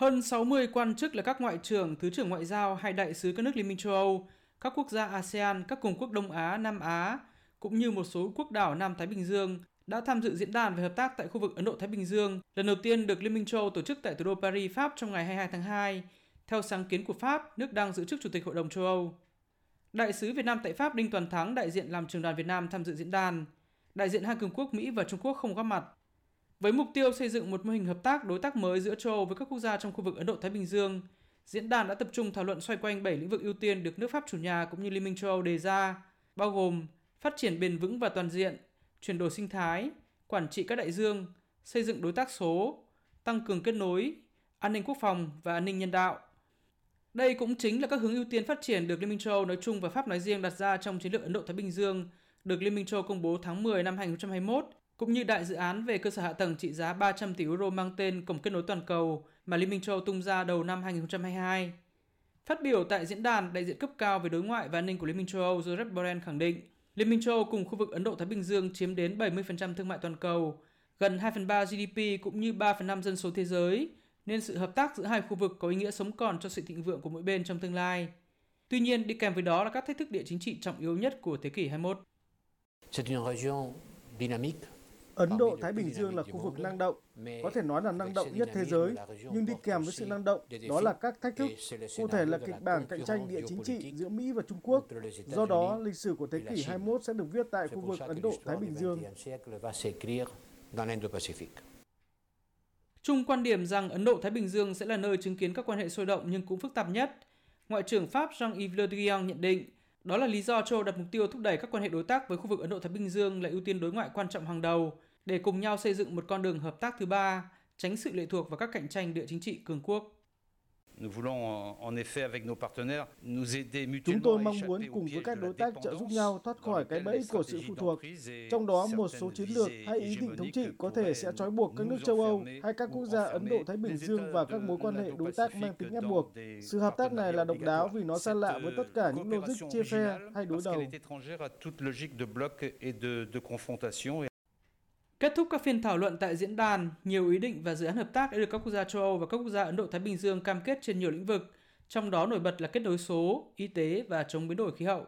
Hơn 60 quan chức là các ngoại trưởng, thứ trưởng ngoại giao hay đại sứ các nước Liên minh châu Âu, các quốc gia ASEAN, các cường quốc Đông Á, Nam Á, cũng như một số quốc đảo Nam Thái Bình Dương đã tham dự diễn đàn về hợp tác tại khu vực Ấn Độ-Thái Bình Dương, lần đầu tiên được Liên minh châu Âu tổ chức tại thủ đô Paris, Pháp trong ngày 22 tháng 2, theo sáng kiến của Pháp, nước đang giữ chức Chủ tịch Hội đồng châu Âu. Đại sứ Việt Nam tại Pháp Đinh Toàn Thắng đại diện làm trường đoàn Việt Nam tham dự diễn đàn. Đại diện hai cường quốc Mỹ và Trung Quốc không góp mặt. Với mục tiêu xây dựng một mô hình hợp tác đối tác mới giữa châu Âu với các quốc gia trong khu vực Ấn Độ-Thái Bình Dương, diễn đàn đã tập trung thảo luận xoay quanh 7 lĩnh vực ưu tiên được nước Pháp chủ nhà cũng như Liên minh châu Âu đề ra, bao gồm phát triển bền vững và toàn diện, chuyển đổi sinh thái, quản trị các đại dương, xây dựng đối tác số, tăng cường kết nối, an ninh quốc phòng và an ninh nhân đạo. Đây cũng chính là các hướng ưu tiên phát triển được Liên minh châu Âu nói chung và Pháp nói riêng đặt ra trong chiến lược Ấn Độ-Thái Bình Dương được Liên minh châu Âu công bố tháng 10 năm 2021, cũng như đại dự án về cơ sở hạ tầng trị giá 300 tỷ euro mang tên Cổng kết nối toàn cầu mà Liên minh châu Âu tung ra đầu năm 2022. Phát biểu tại diễn đàn, đại diện cấp cao về đối ngoại và an ninh của Liên minh châu Âu Joseph Borrell khẳng định Liên minh châu Âu cùng khu vực Ấn Độ-Thái Bình Dương chiếm đến 70% thương mại toàn cầu, gần 2 phần 3 GDP cũng như 3 phần 5 dân số thế giới, nên sự hợp tác giữa hai khu vực có ý nghĩa sống còn cho sự thịnh vượng của mỗi bên trong tương lai. Tuy nhiên, đi kèm với đó là các thách thức địa chính trị trọng yếu nhất của thế kỷ 21. Ấn Độ Thái Bình Dương là khu vực năng động, có thể nói là năng động nhất thế giới, nhưng đi kèm với sự năng động đó là các thách thức, cụ thể là kịch bản cạnh tranh địa chính trị giữa Mỹ và Trung Quốc. Do đó, lịch sử của thế kỷ 21 sẽ được viết tại khu vực Ấn Độ Thái Bình Dương. Chung quan điểm rằng Ấn Độ-Thái Bình Dương sẽ là nơi chứng kiến các quan hệ sôi động nhưng cũng phức tạp nhất. Ngoại trưởng Pháp Jean-Yves Le Drian nhận định, đó là lý do châu Âu đặt mục tiêu thúc đẩy các quan hệ đối tác với khu vực Ấn Độ-Thái Bình Dương là ưu tiên đối ngoại quan trọng hàng đầu để cùng nhau xây dựng một con đường hợp tác thứ ba, tránh sự lệ thuộc vào các cạnh tranh địa chính trị cường quốc. Chúng tôi mong muốn cùng với các đối tác trợ giúp nhau thoát khỏi cái bẫy của sự phụ thuộc. Trong đó, một số chiến lược hay ý định thống trị có thể sẽ trói buộc các nước châu Âu hay các quốc gia Ấn Độ-Thái Bình Dương và các mối quan hệ đối tác mang tính ép buộc. Sự hợp tác này là độc đáo vì nó xa lạ với tất cả những logic chia phe hay đối đầu. Kết thúc các phiên thảo luận tại diễn đàn, nhiều ý định và dự án hợp tác đã được các quốc gia châu Âu và các quốc gia Ấn Độ-Thái Bình Dương cam kết trên nhiều lĩnh vực, trong đó nổi bật là kết nối số, y tế và chống biến đổi khí hậu.